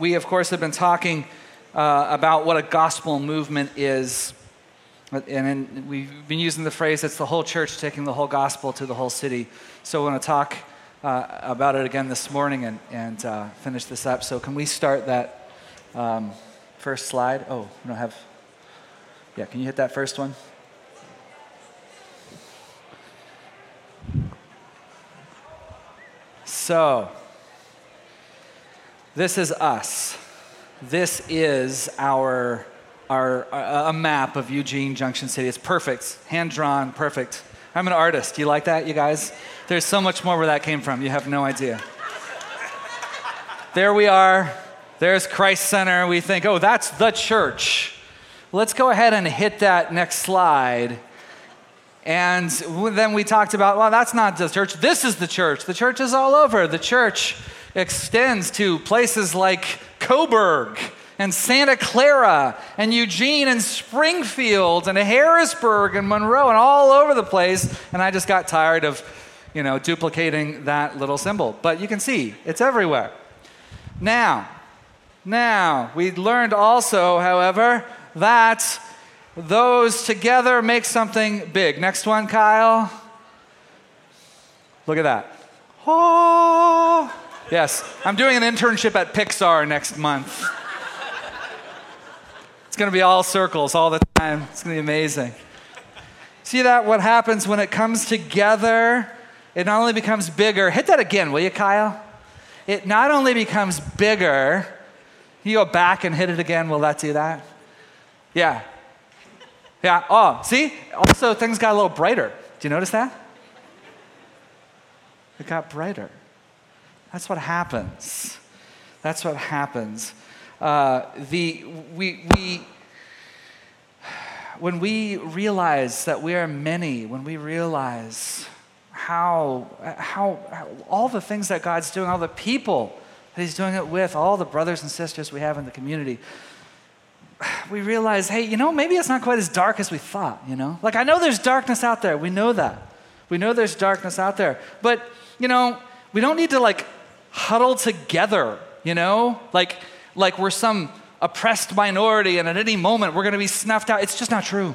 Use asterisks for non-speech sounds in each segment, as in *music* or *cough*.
we, of course, have been talking uh, about what a gospel movement is. And in, we've been using the phrase, it's the whole church taking the whole gospel to the whole city. So we're going to talk uh, about it again this morning and, and uh, finish this up. So, can we start that um, first slide? Oh, we don't have. Yeah, can you hit that first one? So, this is us. This is our, our a map of Eugene Junction City. It's perfect, hand drawn, perfect. I'm an artist. You like that, you guys? There's so much more where that came from. You have no idea. there we are. There's Christ Center. We think, oh, that's the church. Let's go ahead and hit that next slide. And then we talked about, well, that's not the church. This is the church. The church is all over. The church extends to places like Coburg and Santa Clara and Eugene and Springfield and Harrisburg and Monroe and all over the place. And I just got tired of, you know, duplicating that little symbol. But you can see it's everywhere. Now, now, we learned also, however, that those together make something big. Next one, Kyle. Look at that. Oh, yes. I'm doing an internship at Pixar next month. It's going to be all circles all the time. It's going to be amazing. See that? What happens when it comes together? It not only becomes bigger, hit that again, will you, Kyle? It not only becomes bigger, you go back and hit it again, will that do that? Yeah. Yeah. Oh, see? Also, things got a little brighter. Do you notice that? It got brighter. That's what happens. That's what happens. Uh, the, we, we, when we realize that we are many, when we realize how, how, how, all the things that God's doing, all the people that He's doing it with, all the brothers and sisters we have in the community, we realize, hey, you know, maybe it's not quite as dark as we thought, you know? Like, I know there's darkness out there. We know that. We know there's darkness out there. But, you know, we don't need to like huddle together, you know? Like, like we're some oppressed minority and at any moment we're going to be snuffed out. It's just not true.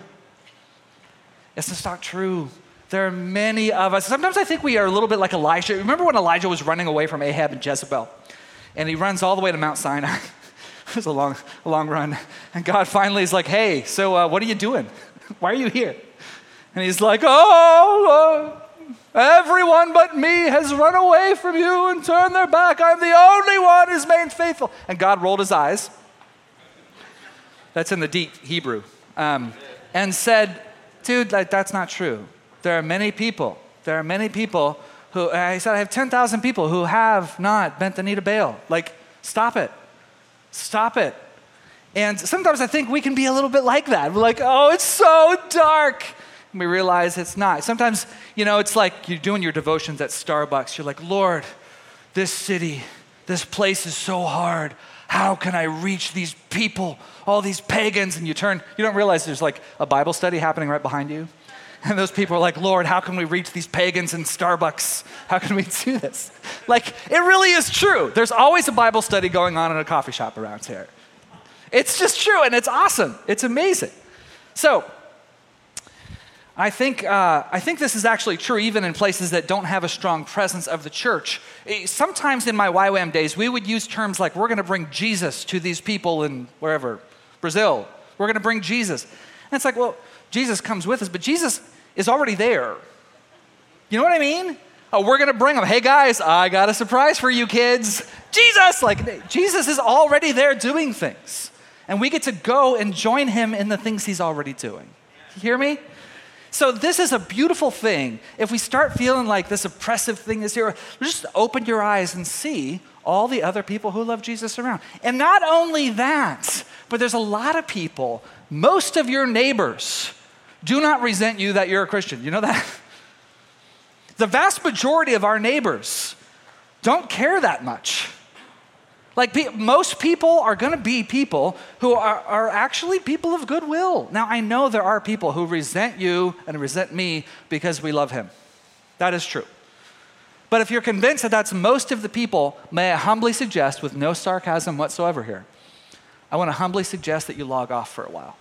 It's just not true. There are many of us. Sometimes I think we are a little bit like Elijah. Remember when Elijah was running away from Ahab and Jezebel? And he runs all the way to Mount Sinai. *laughs* it was a long, a long run. And God finally is like, hey, so uh, what are you doing? *laughs* Why are you here? And he's like, oh, Lord. Everyone but me has run away from you and turned their back. I'm the only one who's made faithful. And God rolled his eyes. That's in the deep Hebrew. Um, and said, dude, like, that's not true. There are many people. There are many people who, uh, he said, I have 10,000 people who have not bent the knee to Baal. Like, stop it. Stop it. And sometimes I think we can be a little bit like that. We're like, oh, it's so dark we realize it's not. Sometimes, you know, it's like you're doing your devotions at Starbucks. You're like, Lord, this city, this place is so hard. How can I reach these people, all these pagans? And you turn, you don't realize there's like a Bible study happening right behind you. *laughs* And those people are like, Lord, how can we reach these pagans in Starbucks? How can we *laughs* do this? Like, it really is true. There's always a Bible study going on in a coffee shop around here. It's just true, and it's awesome. It's amazing. So, I think, uh, I think this is actually true even in places that don't have a strong presence of the church. Eh, sometimes in my YWAM days, we would use terms like, we're going to bring Jesus to these people in wherever, Brazil. We're going to bring Jesus. And it's like, well, Jesus comes with us, but Jesus is already there. You know what I mean? Oh, we're going to bring him. Hey, guys, I got a surprise for you kids. Jesus! Like, Jesus is already there doing things. And we get to go and join him in the things he's already doing. You hear me? So, this is a beautiful thing. If we start feeling like this oppressive thing is here, just open your eyes and see all the other people who love Jesus around. And not only that, but there's a lot of people, most of your neighbors, do not resent you that you're a Christian. You know that? *laughs* The vast majority of our neighbors don't care that much. Like, pe- most people are going to be people who are, are actually people of goodwill. Now, I know there are people who resent you and resent me because we love him. That is true. But if you're convinced that that's most of the people, may I humbly suggest, with no sarcasm whatsoever here, I want to humbly suggest that you log off for a while.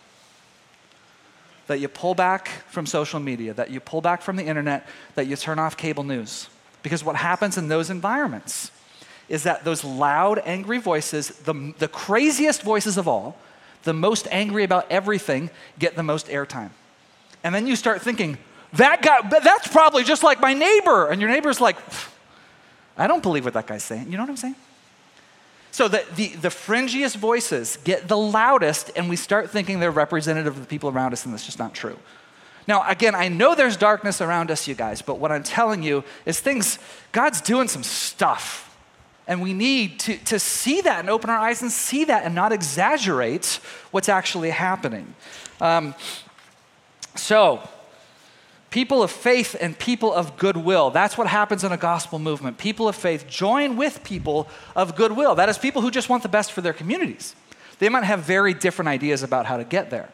That you pull back from social media, that you pull back from the internet, that you turn off cable news. Because what happens in those environments is that those loud, angry voices, the, the craziest voices of all, the most angry about everything, get the most airtime. And then you start thinking, that guy, that's probably just like my neighbor. And your neighbor's like, I don't believe what that guy's saying. You know what I'm saying? So the, the, the fringiest voices get the loudest, and we start thinking they're representative of the people around us, and that's just not true. Now, again, I know there's darkness around us, you guys, but what I'm telling you is things, God's doing some stuff. And we need to, to see that and open our eyes and see that and not exaggerate what's actually happening. Um, so, people of faith and people of goodwill. That's what happens in a gospel movement. People of faith join with people of goodwill. That is, people who just want the best for their communities. They might have very different ideas about how to get there.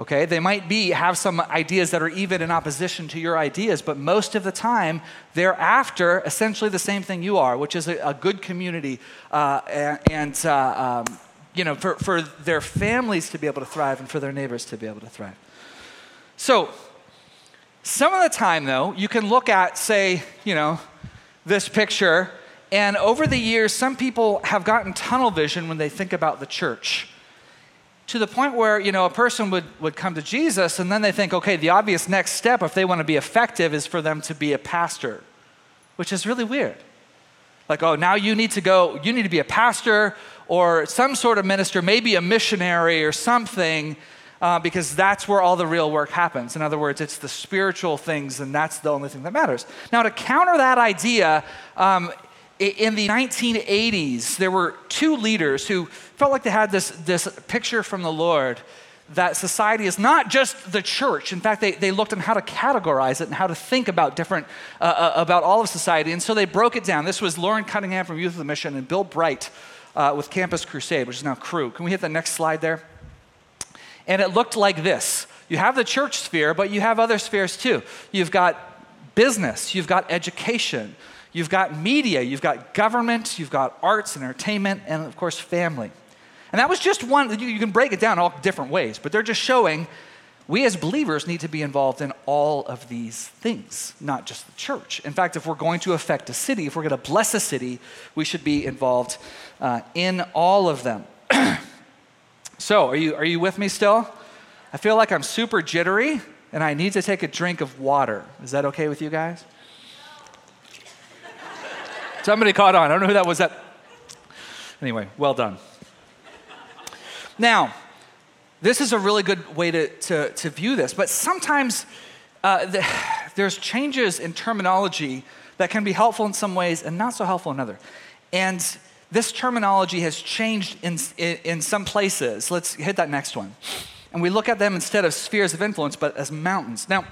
Okay, they might be have some ideas that are even in opposition to your ideas, but most of the time they're after essentially the same thing you are, which is a, a good community uh, and, uh, um, you know for, for their families to be able to thrive and for their neighbors to be able to thrive. So, some of the time though, you can look at say, you know, this picture, and over the years, some people have gotten tunnel vision when they think about the church to the point where you know a person would, would come to jesus and then they think okay the obvious next step if they want to be effective is for them to be a pastor which is really weird. Like oh now you need to go you need to be a pastor or some sort of minister maybe a missionary or something uh, because that's where all the real work happens. In other words it's the spiritual things and that's the only thing that matters. Now to counter that idea um, in the 1980s, there were two leaders who felt like they had this, this picture from the Lord that society is not just the church. In fact, they, they looked on how to categorize it and how to think about different, uh, uh, about all of society. And so they broke it down. This was Loren Cunningham from Youth With A Mission and Bill Bright uh, with Campus Crusade, which is now Cru. Can we hit the next slide there? And it looked like this. You have the church sphere, but you have other spheres too. You've got business, you've got education, You've got media, you've got government, you've got arts entertainment, and of course, family. And that was just one, you can break it down all different ways, but they're just showing we as believers need to be involved in all of these things, not just the church. In fact, if we're going to affect a city, if we're going to bless a city, we should be involved uh, in all of them. *clears throat* so, are you, are you with me still? I feel like I'm super jittery and I need to take a drink of water. Is that okay with you guys? Somebody caught on. I don't know who that was. That anyway. Well done. Now, this is a really good way to, to, to view this, but sometimes uh, the, *sighs* there's changes in terminology that can be helpful in some ways and not so helpful in others. And this terminology has changed in, in, in some places. Let's hit that next one. And we look at them instead of spheres of influence, but as mountains. Now,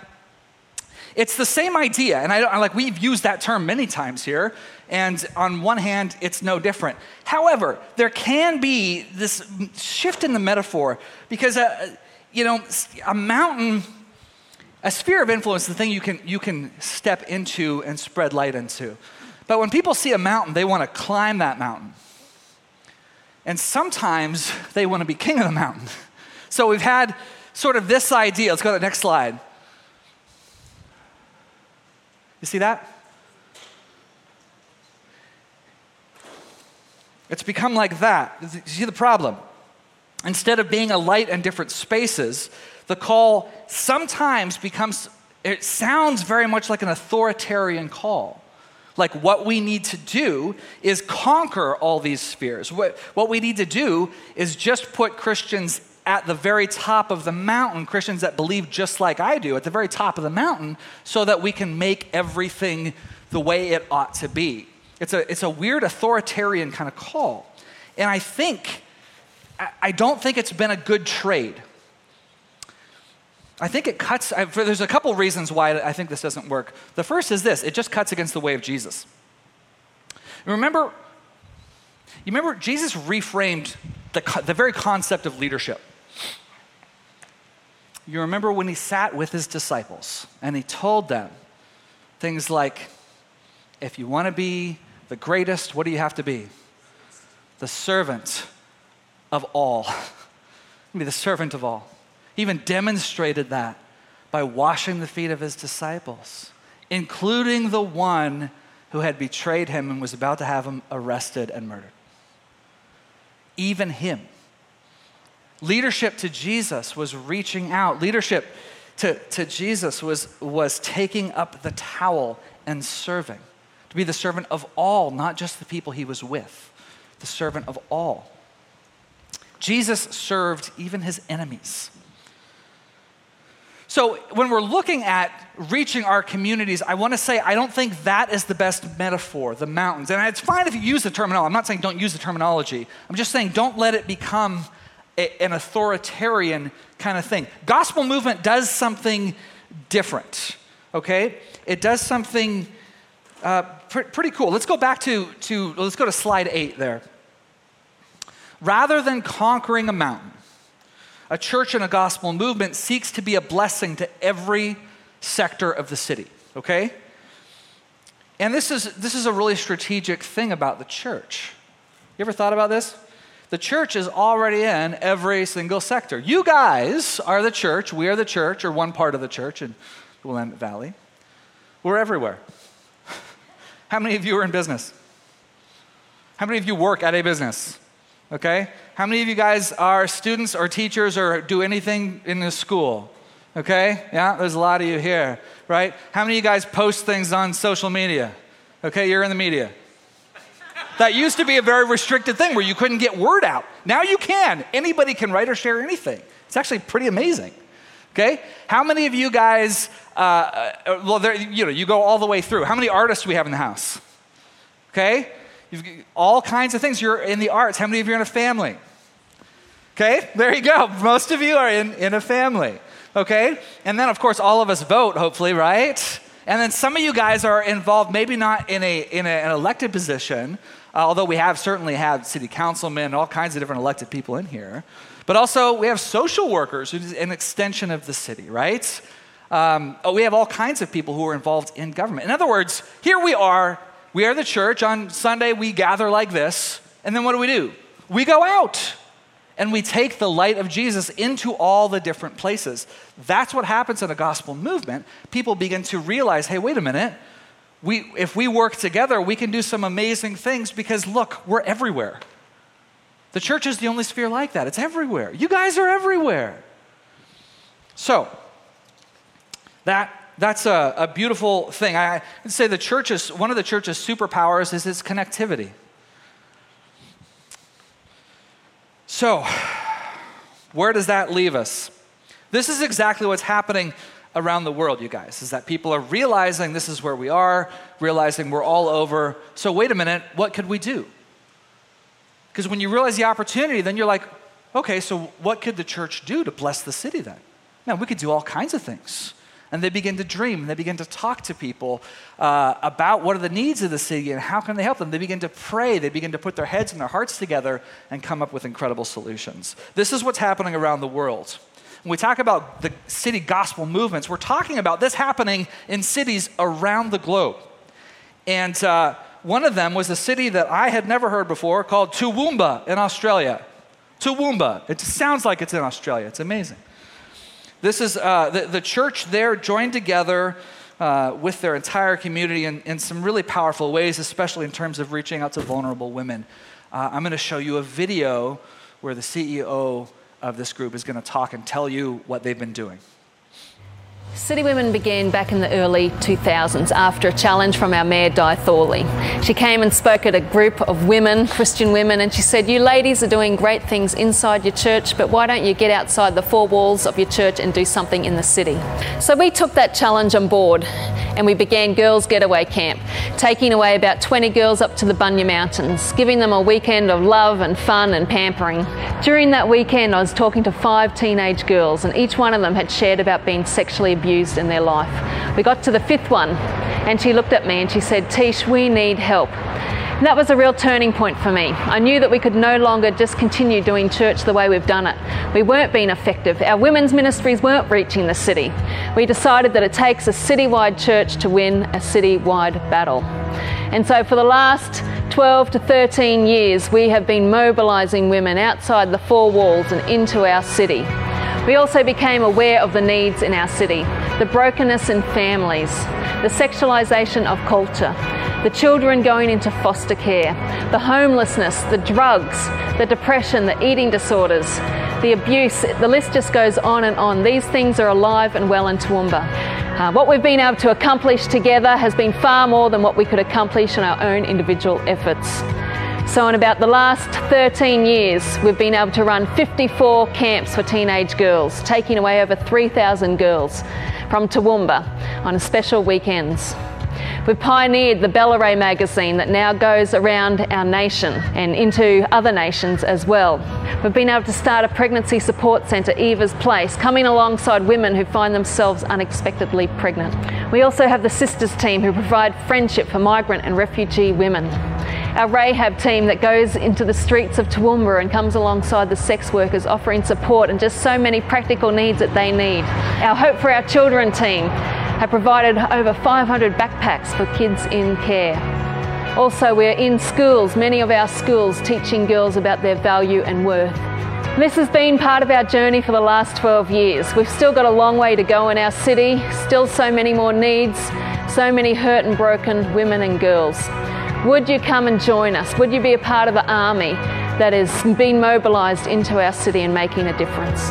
it's the same idea, and I, like we've used that term many times here. And on one hand, it's no different. However, there can be this shift in the metaphor because, uh, you know, a mountain, a sphere of influence is the thing you can, you can step into and spread light into. But when people see a mountain, they want to climb that mountain. And sometimes they want to be king of the mountain. *laughs* So we've had sort of this idea. Let's go to the next slide. You see that? It's become like that. You see the problem? Instead of being a light in different spaces, the call sometimes becomes, it sounds very much like an authoritarian call. Like what we need to do is conquer all these spheres. What, what we need to do is just put Christians at the very top of the mountain, Christians that believe just like I do, at the very top of the mountain, so that we can make everything the way it ought to be. It's a, it's a weird authoritarian kind of call. And I think, I don't think it's been a good trade. I think it cuts, I, there's a couple reasons why I think this doesn't work. The first is this it just cuts against the way of Jesus. Remember, you remember Jesus reframed the, the very concept of leadership. You remember when he sat with his disciples and he told them things like, if you want to be the greatest, what do you have to be? The servant of all. *laughs* be the servant of all. He even demonstrated that by washing the feet of his disciples, including the one who had betrayed him and was about to have him arrested and murdered. Even him. Leadership to Jesus was reaching out. Leadership to, to Jesus was, was taking up the towel and serving. To be the servant of all, not just the people he was with, the servant of all. Jesus served even his enemies. So, when we're looking at reaching our communities, I want to say I don't think that is the best metaphor, the mountains. And it's fine if you use the terminology. I'm not saying don't use the terminology. I'm just saying don't let it become a, an authoritarian kind of thing. Gospel movement does something different, okay? It does something uh, pr- pretty cool. Let's go back to, to, let's go to slide eight there. Rather than conquering a mountain, a church and a gospel movement seeks to be a blessing to every sector of the city, okay? And this is, this is a really strategic thing about the church. You ever thought about this? The church is already in every single sector. You guys are the church. We are the church, or one part of the church in Willamette Valley. We're everywhere. *laughs* How many of you are in business? How many of you work at a business? Okay? How many of you guys are students or teachers or do anything in the school? Okay? Yeah, there's a lot of you here, right? How many of you guys post things on social media? Okay, you're in the media. That used to be a very restricted thing where you couldn't get word out. Now you can. Anybody can write or share anything. It's actually pretty amazing. Okay? How many of you guys, uh, uh, well, there, you know, you go all the way through. How many artists do we have in the house? Okay? You've, all kinds of things. You're in the arts. How many of you are in a family? Okay? There you go. Most of you are in, in a family. Okay? And then, of course, all of us vote, hopefully, right? And then some of you guys are involved, maybe not in, a, in a, an elected position, uh, although we have certainly had city councilmen, and all kinds of different elected people in here. But also, we have social workers, who's an extension of the city, right? Um, oh, we have all kinds of people who are involved in government. In other words, here we are. We are the church. On Sunday, we gather like this. And then what do we do? We go out and we take the light of Jesus into all the different places. That's what happens in a gospel movement. People begin to realize hey, wait a minute we, if we work together, we can do some amazing things because look, we're everywhere. The church is the only sphere like that. It's everywhere. You guys are everywhere. So, that, that's a, a beautiful thing. I, would say the church is, one of the church's superpowers is its connectivity. So, where does that leave us? This is exactly what's happening around the world, you guys, is that people are realizing this is where we are, realizing we're all over. So, wait a minute, what could we do? Because when you realize the opportunity, then you're like, okay, so what could the church do to bless the city then? Now, we could do all kinds of things. And they begin to dream, and they begin to talk to people uh, about what are the needs of the city and how can they help them. They begin to pray, they begin to put their heads and their hearts together and come up with incredible solutions. This is what's happening around the world. When we talk about the city gospel movements, we're talking about this happening in cities around the globe. And uh, one of them was a city that I had never heard before called Toowoomba in Australia. Toowoomba. It sounds like it's in Australia. It's amazing. This is uh, the, the church there joined together uh, with their entire community in, in some really powerful ways, especially in terms of reaching out to vulnerable women. Uh, I'm going to show you a video where the CEO of this group is going to talk and tell you what they've been doing. City Women began back in the early 2000s after a challenge from our Mayor Di Thorley. She came and spoke at a group of women, Christian women, and she said, You ladies are doing great things inside your church, but why don't you get outside the four walls of your church and do something in the city? So we took that challenge on board and we began Girls Getaway Camp, taking away about 20 girls up to the Bunya Mountains, giving them a weekend of love and fun and pampering. During that weekend, I was talking to five teenage girls, and each one of them had shared about being sexually abused in their life. We got to the fifth one, and she looked at me and she said, Tish, we need help. And that was a real turning point for me. I knew that we could no longer just continue doing church the way we've done it. We weren't being effective. Our women's ministries weren't reaching the city. We decided that it takes a citywide church to win a citywide battle. And so for the last 12 to 13 years, we have been mobilising women outside the four walls and into our city. We also became aware of the needs in our city, the brokenness in families, the sexualisation of culture, the children going into foster care, the homelessness, the drugs, the depression, the eating disorders, the abuse, the list just goes on and on. These things are alive and well in Toowoomba. Uh, what we've been able to accomplish together has been far more than what we could accomplish in our own individual efforts. So, in about the last 13 years, we've been able to run 54 camps for teenage girls, taking away over 3,000 girls from Toowoomba on special weekends. We've pioneered the Bella Ray magazine that now goes around our nation and into other nations as well. We've been able to start a pregnancy support centre, Eva's Place, coming alongside women who find themselves unexpectedly pregnant. We also have the Sisters team who provide friendship for migrant and refugee women our Rahab team that goes into the streets of Toowoomba and comes alongside the sex workers offering support and just so many practical needs that they need. Our Hope for Our Children team have provided over 500 backpacks for kids in care. Also, we're in schools, many of our schools, teaching girls about their value and worth. This has been part of our journey for the last 12 years. We've still got a long way to go in our city, still so many more needs, so many hurt and broken women and girls. Would you come and join us? Would you be a part of the army that is being mobilised into our city and making a difference?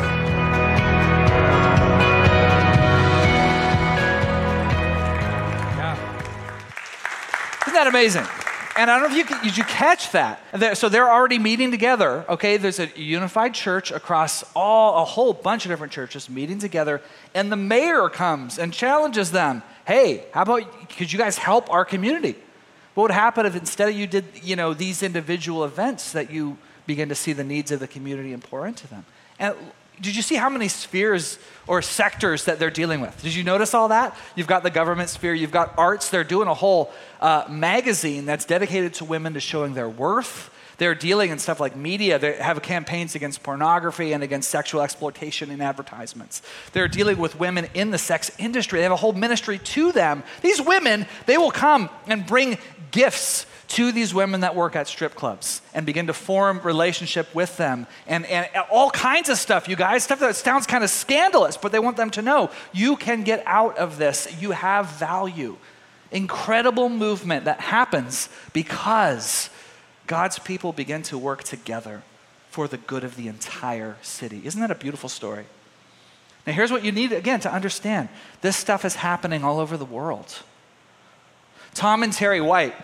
Isn't that amazing? And I don't know if you did you catch that. So they're already meeting together. Okay, there's a unified church across all a whole bunch of different churches meeting together, and the mayor comes and challenges them. Hey, how about could you guys help our community? What would happen if instead of you did, you know, these individual events that you begin to see the needs of the community and pour into them? And did you see how many spheres or sectors that they're dealing with? Did you notice all that? You've got the government sphere, you've got arts. They're doing a whole uh, magazine that's dedicated to women to showing their worth. They're dealing in stuff like media. They have campaigns against pornography and against sexual exploitation in advertisements. They're dealing with women in the sex industry. They have a whole ministry to them. These women, they will come and bring gifts to these women that work at strip clubs and begin to form relationship with them and, and all kinds of stuff you guys stuff that sounds kind of scandalous but they want them to know you can get out of this you have value incredible movement that happens because god's people begin to work together for the good of the entire city. Isn't that a beautiful story? Now here's what you need again to understand. This stuff is happening all over the world. Tom and Terry White,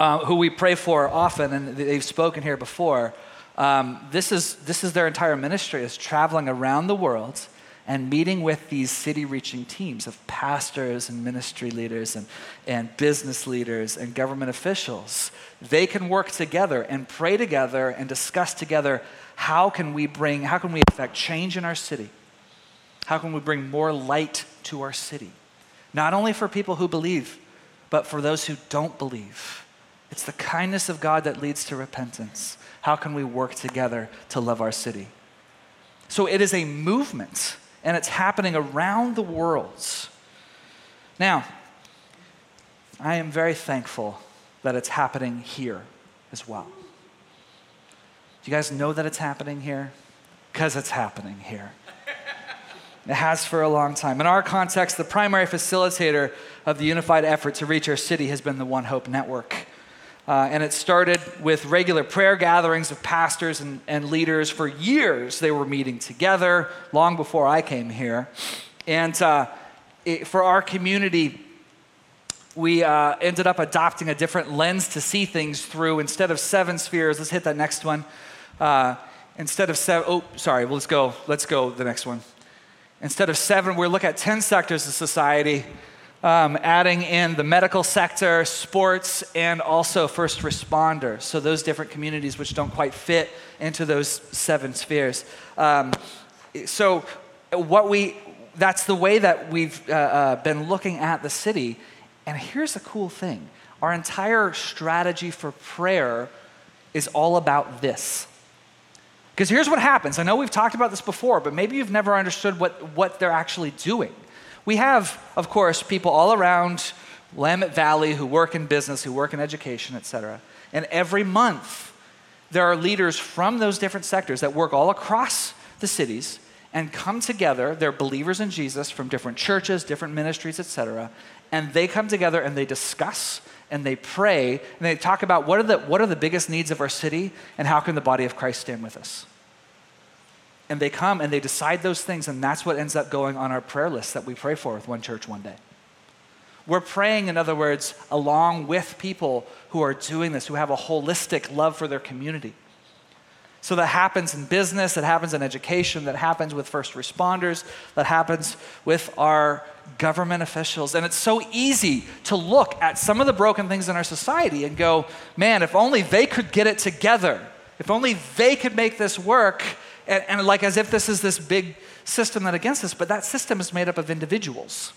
uh, who we pray for often, and they've spoken here before, um, this, is, this is their entire ministry, is traveling around the world and meeting with these city reaching teams of pastors and ministry leaders and, and business leaders and government officials. They can work together and pray together and discuss together how can we bring, how can we affect change in our city? How can we bring more light to our city? Not only for people who believe, but for those who don't believe. It's the kindness of God that leads to repentance. How can we work together to love our city? So it is a movement, and it's happening around the world. Now, I am very thankful that it's happening here as well. Do you guys know that it's happening here? Because it's happening here. It has for a long time. In our context, the primary facilitator of the unified effort to reach our city has been the One Hope Network. Uh, and it started with regular prayer gatherings of pastors and, and leaders. For years, they were meeting together, long before I came here. And uh, it, for our community, we uh, ended up adopting a different lens to see things through. Instead of seven spheres, let's hit that next one. Uh, instead of seven, oh, sorry, well, let's go. Let's go the next one. Instead of seven, we look at 10 sectors of society, um, adding in the medical sector, sports, and also first responders. So, those different communities which don't quite fit into those seven spheres. Um, so, what we, that's the way that we've uh, uh, been looking at the city. And here's the cool thing our entire strategy for prayer is all about this. Because here's what happens. I know we've talked about this before, but maybe you've never understood what, what they're actually doing. We have, of course, people all around Willamette Valley who work in business, who work in education, et cetera. And every month, there are leaders from those different sectors that work all across the cities and come together. They're believers in Jesus from different churches, different ministries, et cetera. And they come together and they discuss and they pray and they talk about what are the, what are the biggest needs of our city and how can the body of Christ stand with us. And they come and they decide those things, and that's what ends up going on our prayer list that we pray for with One Church one day. We're praying, in other words, along with people who are doing this, who have a holistic love for their community. So that happens in business, that happens in education, that happens with first responders, that happens with our government officials. And it's so easy to look at some of the broken things in our society and go, man, if only they could get it together, if only they could make this work, and, and like as if this is this big system that against us, but that system is made up of individuals.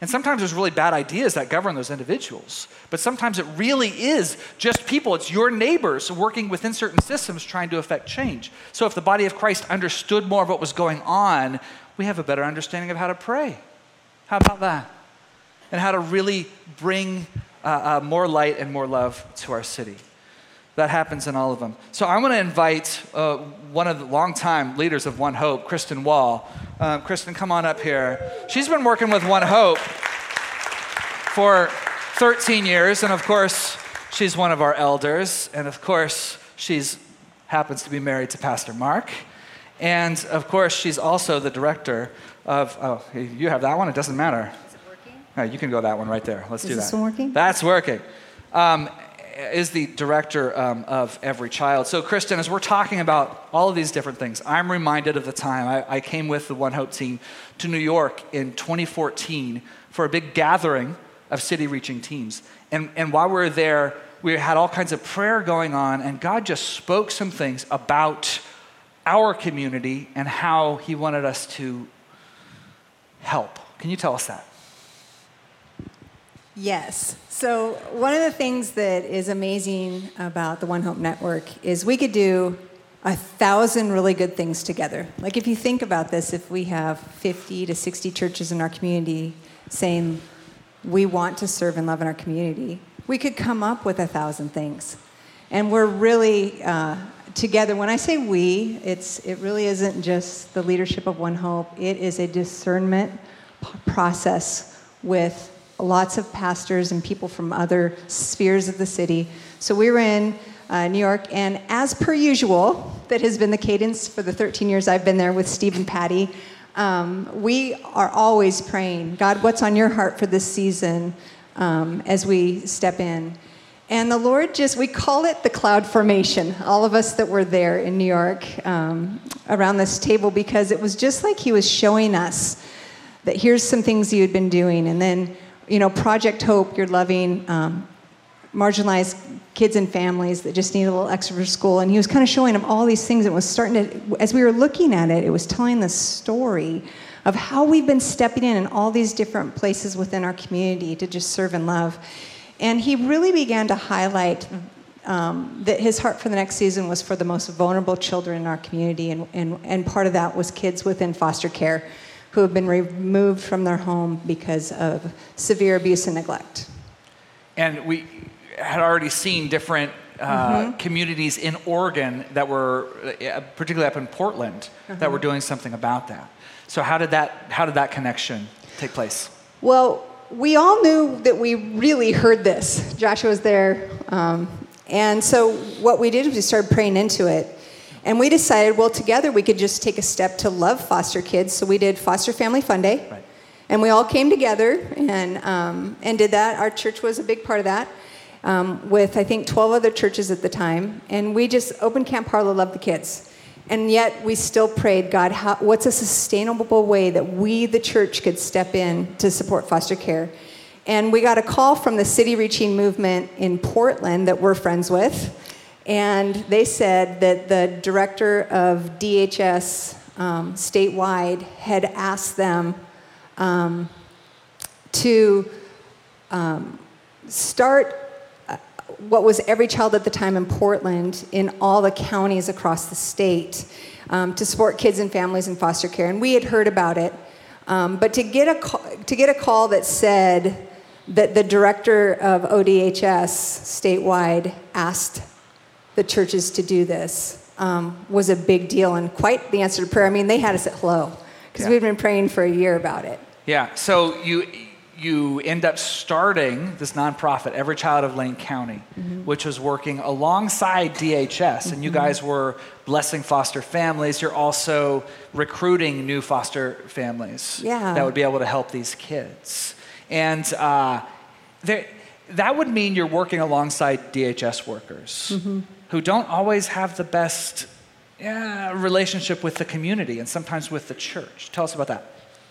And sometimes there's really bad ideas that govern those individuals. But sometimes it really is just people. It's your neighbors working within certain systems trying to affect change. So if the body of Christ understood more of what was going on, we have a better understanding of how to pray. How about that? And how to really bring uh, uh, more light and more love to our city. That happens in all of them. So I want to invite uh, one of the longtime leaders of One Hope, Kristen Wall. Uh, Kristen, come on up here. She's been working with One Hope for 13 years, and of course, she's one of our elders, and of course, she's happens to be married to Pastor Mark, and of course, she's also the director of. Oh, you have that one. It doesn't matter. Is it working? You can go that one right there. Let's Is do that. this one working? That's working. Um, is the director um, of Every Child. So, Kristen, as we're talking about all of these different things, I'm reminded of the time I, I came with the One Hope team to New York in 2014 for a big gathering of city reaching teams. And, and while we were there, we had all kinds of prayer going on, and God just spoke some things about our community and how He wanted us to help. Can you tell us that? Yes. So, one of the things that is amazing about the One Hope Network is we could do a thousand really good things together. Like, if you think about this, if we have 50 to 60 churches in our community saying we want to serve and love in our community, we could come up with a thousand things. And we're really uh, together. When I say we, it's, it really isn't just the leadership of One Hope, it is a discernment p- process with lots of pastors and people from other spheres of the city. So we were in uh, New York, and as per usual, that has been the cadence for the 13 years I've been there with Steve and Patty. Um, we are always praying, God, what's on your heart for this season um, as we step in? And the Lord just, we call it the cloud formation, all of us that were there in New York um, around this table, because it was just like He was showing us that here's some things you had been doing. And then you know, Project Hope, you're loving um, marginalized kids and families that just need a little extra for school. And he was kind of showing them all these things. It was starting to, as we were looking at it, it was telling the story of how we've been stepping in in all these different places within our community to just serve and love. And he really began to highlight um, that his heart for the next season was for the most vulnerable children in our community, and, and, and part of that was kids within foster care who have been removed from their home because of severe abuse and neglect. And we had already seen different uh, mm-hmm. communities in Oregon that were, uh, particularly up in Portland, mm-hmm. that were doing something about that. So how did that how did that connection take place? Well, we all knew that we really heard this. Joshua was there, um, and so what we did was we started praying into it. And we decided, well, together we could just take a step to love foster kids. So we did Foster Family Fun Day. Right. And we all came together and, um, and did that. Our church was a big part of that, um, with I think 12 other churches at the time. And we just opened Camp Harlow, Love the Kids. And yet we still prayed, God, how, what's a sustainable way that we, the church, could step in to support foster care? And we got a call from the City Reaching Movement in Portland that we're friends with and they said that the director of DHS um, statewide had asked them um, to um, start what was Every Child at the time in Portland in all the counties across the state um, to support kids and families in foster care. And we had heard about it. Um, but to get, a call, to get a call that said that the director of ODHS statewide asked the churches to do this um, was a big deal and quite the answer to prayer. I mean, they had us at hello because Yeah. we'd been praying for a year about it. Yeah. So you you end up starting this nonprofit, Every Child of Lane County, Mm-hmm. which was working alongside DHS, and you guys were blessing foster families. You're also recruiting new foster families Yeah. that would be able to help these kids, and uh, there, that would mean you're working alongside DHS workers Mm-hmm. Who don't always have the best. Yeah, relationship with the community and sometimes with the church. Tell us about that.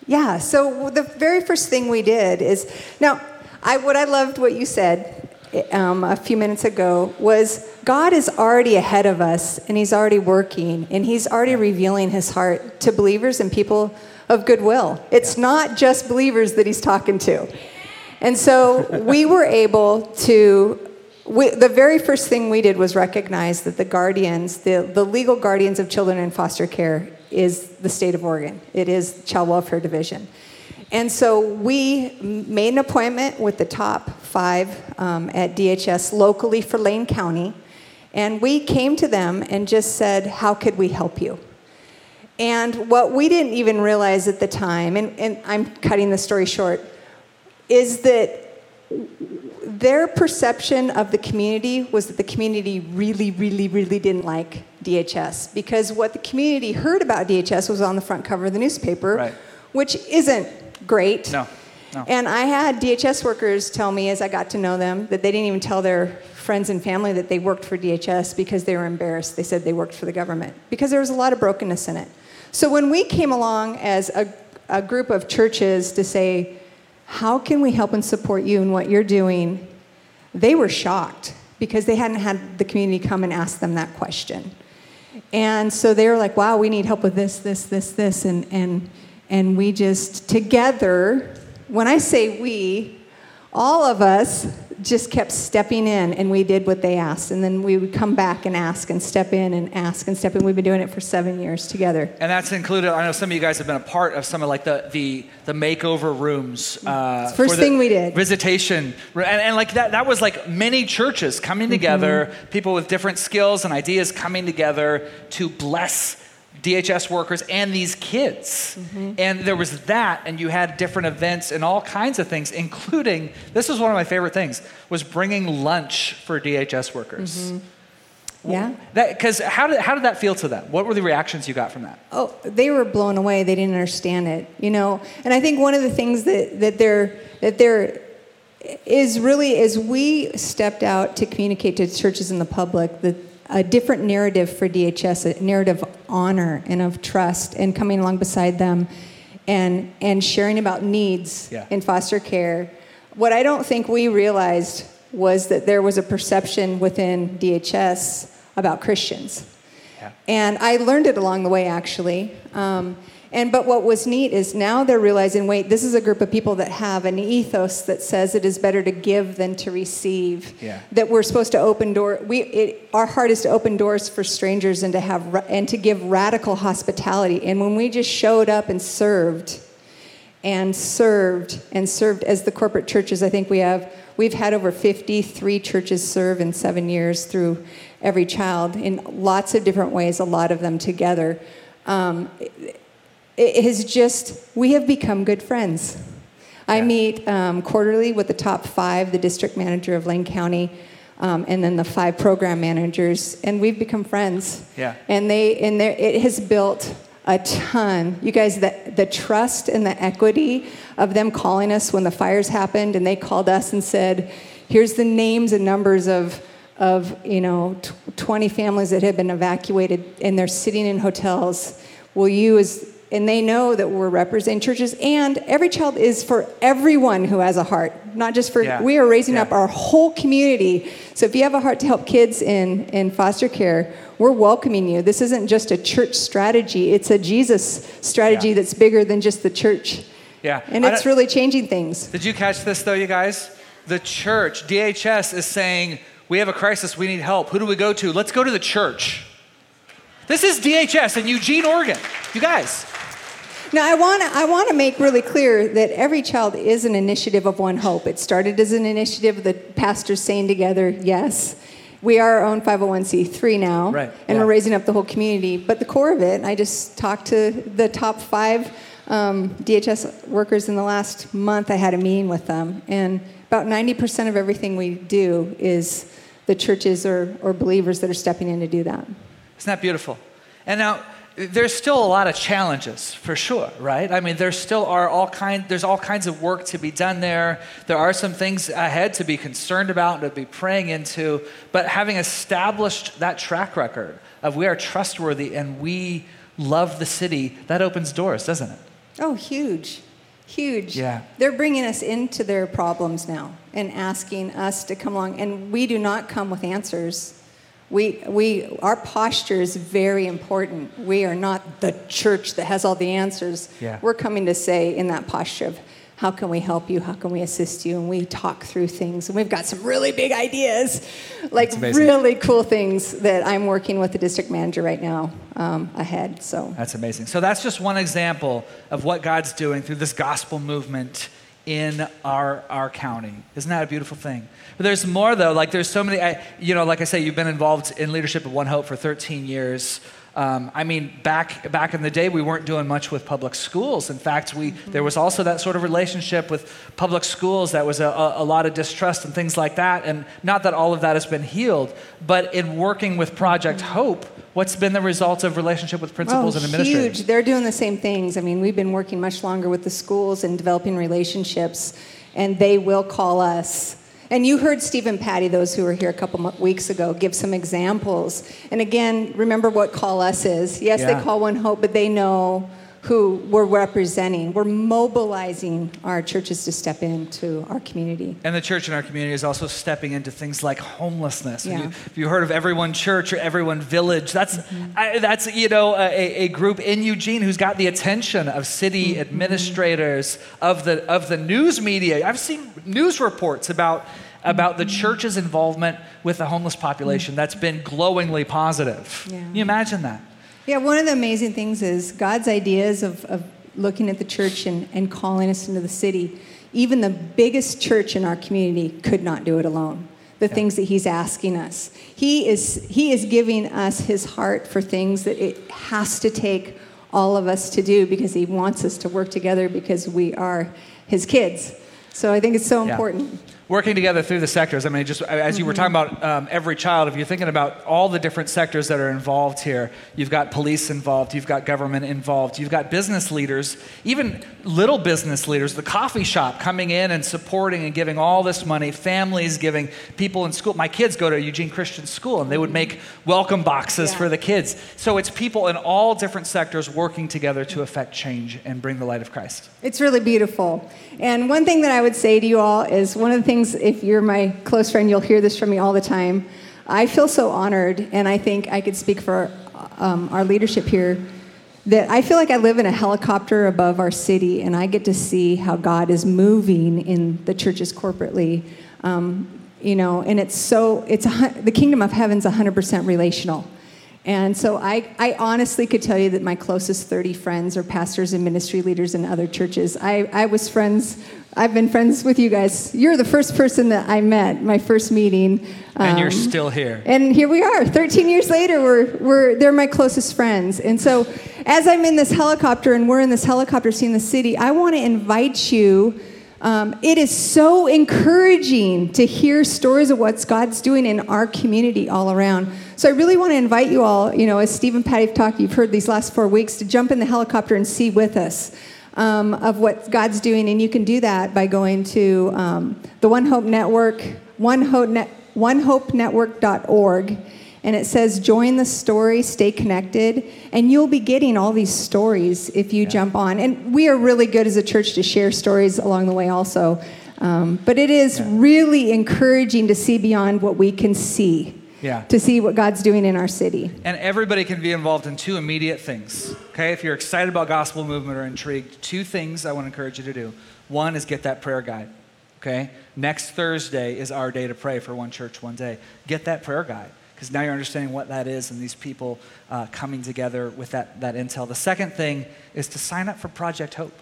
Yeah, so the very first thing we did is now, I, what I loved what you said um, a few minutes ago was God is already ahead of us and He's already working and He's already revealing His heart to believers and people of goodwill. It's not just believers that He's talking to. And so we were able to. We, the very first thing we did was recognize that the guardians, the, the legal guardians of children in foster care, is the state of Oregon. It is Child Welfare Division. And so we made an appointment with the top five um, at DHS locally for Lane County. And we came to them and just said, How could we help you? And what we didn't even realize at the time, and, and I'm cutting the story short, is that their perception of the community was that the community really, really, really didn't like DHS because what the community heard about DHS was on the front cover of the newspaper, Right. which isn't great. No, no. And I had DHS workers tell me as I got to know them that they didn't even tell their friends and family that they worked for DHS because they were embarrassed. They said they worked for the government because there was a lot of brokenness in it. So when we came along as a, a group of churches to say, how can we help and support you in what you're doing? They were shocked because they hadn't had the community come and ask them that question. And so they were like, wow, we need help with this, this, this, this. And, and, and we just together, when I say we, all of us just kept stepping in and we did what they asked. And then we would come back and ask and step in and ask and step in. We've been doing it for seven years together. And that's included. I know some of you guys have been a part of some of like the the, the makeover rooms. Uh, first thing we did. Visitation, and, and like that. That was like many churches coming together, Mm-hmm. people with different skills and ideas coming together to bless DHS workers and these kids. Mm-hmm. And there was that, and you had different events and all kinds of things, including this was one of my favorite things was bringing lunch for DHS workers. Mm-hmm. Yeah. Because how did, how did that feel to them? What were the reactions you got from that? Oh, they were blown away. They didn't understand it, you know. And I think one of the things that that there that there is really as we stepped out to communicate to churches and the public the a different narrative for DHS, a narrative of honor and of trust, and coming along beside them, and and sharing about needs Yeah. in foster care. What I don't think we realized was that there was a perception within DHS about Christians. Yeah. And I learned it along the way, actually. Um, and but what was neat is now they're realizing, wait, this is a group of people that have an ethos that says it is better to give than to receive. Yeah. That we're supposed to open door. We it, our heart is to open doors for strangers and to have and to give radical hospitality. And when we just showed up and served, and served and served as the corporate churches. I think we have we've had over 53 churches serve in seven years through every child in lots of different ways. A lot of them together. Um, it, has just we have become good friends. I Yeah. meet um, quarterly with the top five, the district manager of Lane County. Um, and then the five program managers, and we've become friends. Yeah. And they and there it has built a ton. You guys, the, the trust and the equity of them calling us when the fires happened, and they called us and said, "Here's the names and numbers of." Of you know, tw 20 families that have been evacuated, and they're sitting in hotels. Will you, as and they know that we're representing churches, and every child is for everyone who has a heart, not just for. Yeah. We are raising Yeah. up our whole community. So if you have a heart to help kids in, in foster care, we're welcoming you. This isn't just a church strategy, it's a Jesus strategy Yeah. that's bigger than just the church. Yeah. And it's really changing things. Did you catch this though, you guys? The church, DHS, is saying we have a crisis, we need help. Who do we go to? Let's go to the church. This is DHS in Eugene, Oregon. You guys. Now, I want to I want to make really clear that every child is an initiative of One Hope. It started as an initiative, of the pastors saying together, yes. We are our own 501c3 now, Right, and yeah. we're raising up the whole community. But the core of it, I just talked to the top five um, DHS workers in the last month. I had a meeting with them, and about 90% of everything we do is the churches or, or believers that are stepping in to do that. Isn't that beautiful? And now there's still a lot of challenges for sure, right? I mean, there still are all kind there's all kinds of work to be done there. There are some things ahead to be concerned about and to be praying into, but having established that track record of we are trustworthy and we love the city, that opens doors, doesn't it? Oh, huge. Huge. Yeah. They're bringing us into their problems now and asking us to come along. And we do not come with answers. We, we, our posture is very important. We are not the church that has all the answers. Yeah. We're coming to say in that posture of how can we help you? How can we assist you? And we talk through things. And we've got some really big ideas, like really cool things that I'm working with the district manager right now um, ahead. So That's amazing. So that's just one example of what God's doing through this gospel movement in our our county. Isn't that a beautiful thing? But there's more though. Like there's so many. I, you know, like I say, you've been involved in leadership at One Hope for 13 years. Um, I mean, back back in the day, we weren't doing much with public schools. In fact, we there was also that sort of relationship with public schools that was a, a, a lot of distrust and things like that. And not that all of that has been healed, but in working with Project Hope, what's been the result of relationship with principals oh, and administrators? Huge. They're doing the same things. I mean, we've been working much longer with the schools and developing relationships, and they will call us. And you heard Steve and Patty, those who were here a couple weeks ago, give some examples. And again, remember what Call Us is. Yes, Yeah. they call One Hope, but they know who we're representing. We're mobilizing our churches to step into our community. And the church in our community is also stepping into things like homelessness. Have, Yeah. you, have you heard of Everyone Church or Everyone Village? That's, Mm-hmm. I, that's you know, a, a group in Eugene who's got the attention of city Mm-hmm. administrators, of the, of the news media. I've seen news reports about, about the Mm-hmm. church's involvement with the homeless population that's been glowingly positive. Yeah. Can you imagine that? Yeah, one of the amazing things is God's ideas of, of looking at the church and, and calling us into the city. Even the biggest church in our community could not do it alone. The things that He's asking us. He is, he is giving us His heart for things that it has to take all of us to do because He wants us to work together because we are His kids. So I think it's so Yeah. important. Working together through the sectors. I mean, just as you were talking about um, every child, if you're thinking about all the different sectors that are involved here, you've got police involved, you've got government involved, you've got business leaders, even little business leaders, the coffee shop coming in and supporting and giving all this money, families giving, people in school. My kids go to Eugene Christian School and they would make welcome boxes Yeah. for the kids. So it's people in all different sectors working together to affect change and bring the light of Christ. It's really beautiful. And one thing that I would say to you all is one of the things, if you're my close friend, you'll hear this from me all the time. I feel so honored, and I think I could speak for um, our leadership here, that I feel like I live in a helicopter above our city, and I get to see how God is moving in the churches corporately. Um, you know, and it's so, it's the kingdom of heaven's 100% relational. And so I, I honestly could tell you that my closest 30 friends are pastors and ministry leaders in other churches. I, I was friends, I've been friends with you guys. You're the first person that I met, my first meeting. And you're Um, still here. and here we are, 13 years later, we're, we're, they're my closest friends. And so, as I'm in this helicopter and we're in this helicopter seeing the city, I want to invite you. Um, it is so encouraging to hear stories of what God's doing in our community all around. So, I really want to invite you all, you know, as Steve and Patty have talked, you've heard these last four weeks, to jump in the helicopter and see with us. Um, of what God's doing, and you can do that by going to um, the One Hope Network, One Hope Net, onehopenetwork.org and it says join the story stay connected and you'll be getting all these stories if you jump on. And we are really good as a church to share stories along the way also. Um, but it is really encouraging to see beyond what we can see Yeah. to see what god's doing in our city And everybody can be involved in two immediate things. Okay, if you're excited about gospel movement or intrigued, two things I want to encourage you to do. One is get that prayer guide. Okay? Next Thursday is our day to pray for one church, one day. Get that prayer guide because now you're understanding what that is and these people uh, coming together with that, that intel. The second thing is to sign up for Project Hope.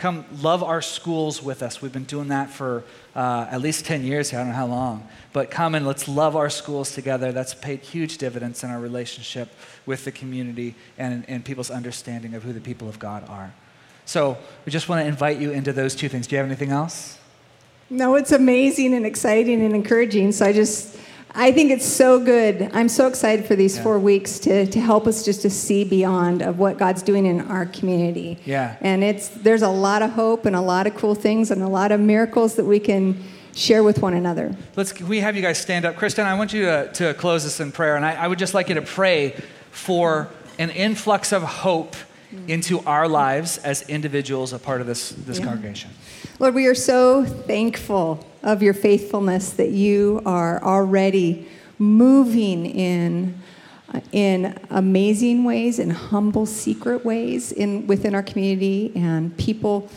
Come love our schools with us. We've been doing that for uh, at least 10 years here. I don't know how long. But come and let's love our schools together. That's paid huge dividends in our relationship with the community and in people's understanding of who the people of God are. So we just want to invite you into those two things. Do you have anything else? No, it's amazing and exciting and encouraging. So I just I think it's so good. I'm so excited for these yeah. four weeks to, to help us just to see beyond of what God's doing in our community. Yeah. And it's there's a lot of hope and a lot of cool things and a lot of miracles that we can share with one another. Let's we have you guys stand up. Kristen, I want you to, to close this in prayer. And I, I would just like you to pray for an influx of hope into our lives as individuals, a part of this, this yeah. congregation. Lord, we are so thankful of your faithfulness that you are already moving in uh, in amazing ways, in humble, secret ways in, within our community and people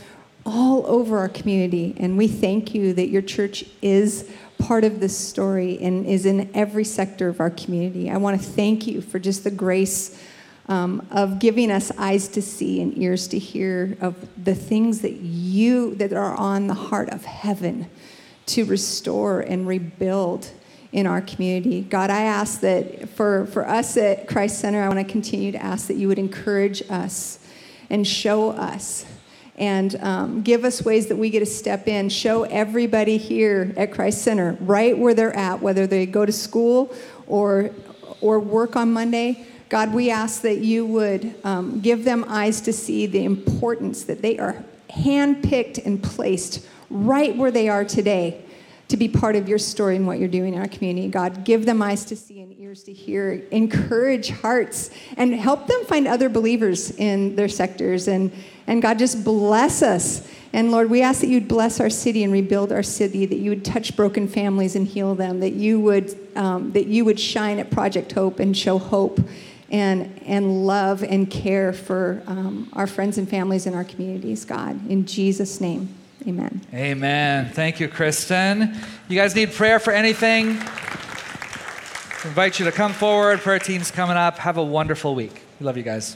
all over our community. And we thank you that your church is part of this story and is in every sector of our community. I want to thank you for just the grace um, of giving us eyes to see and ears to hear of the things that you that are on the heart of heaven to restore and rebuild in our community. God, I ask that for, for us at Christ Center, I want to continue to ask that you would encourage us and show us and um, give us ways that we get to step in. Show everybody here at Christ Center, right where they're at, whether they go to school or, or work on Monday. God, we ask that you would um, give them eyes to see the importance that they are handpicked and placed right where they are today to be part of your story and what you're doing in our community. God, give them eyes to see and ears to hear, encourage hearts, and help them find other believers in their sectors. And, and God, just bless us. And Lord, we ask that you'd bless our city and rebuild our city, that you would touch broken families and heal them, that you would, um, that you would shine at Project Hope and show hope and, and love and care for um, our friends and families in our communities, God. In Jesus' name. Amen. Amen. Thank you, Kristen. You guys need prayer for anything? I invite you to come forward. Prayer team's coming up. Have a wonderful week. We love you guys.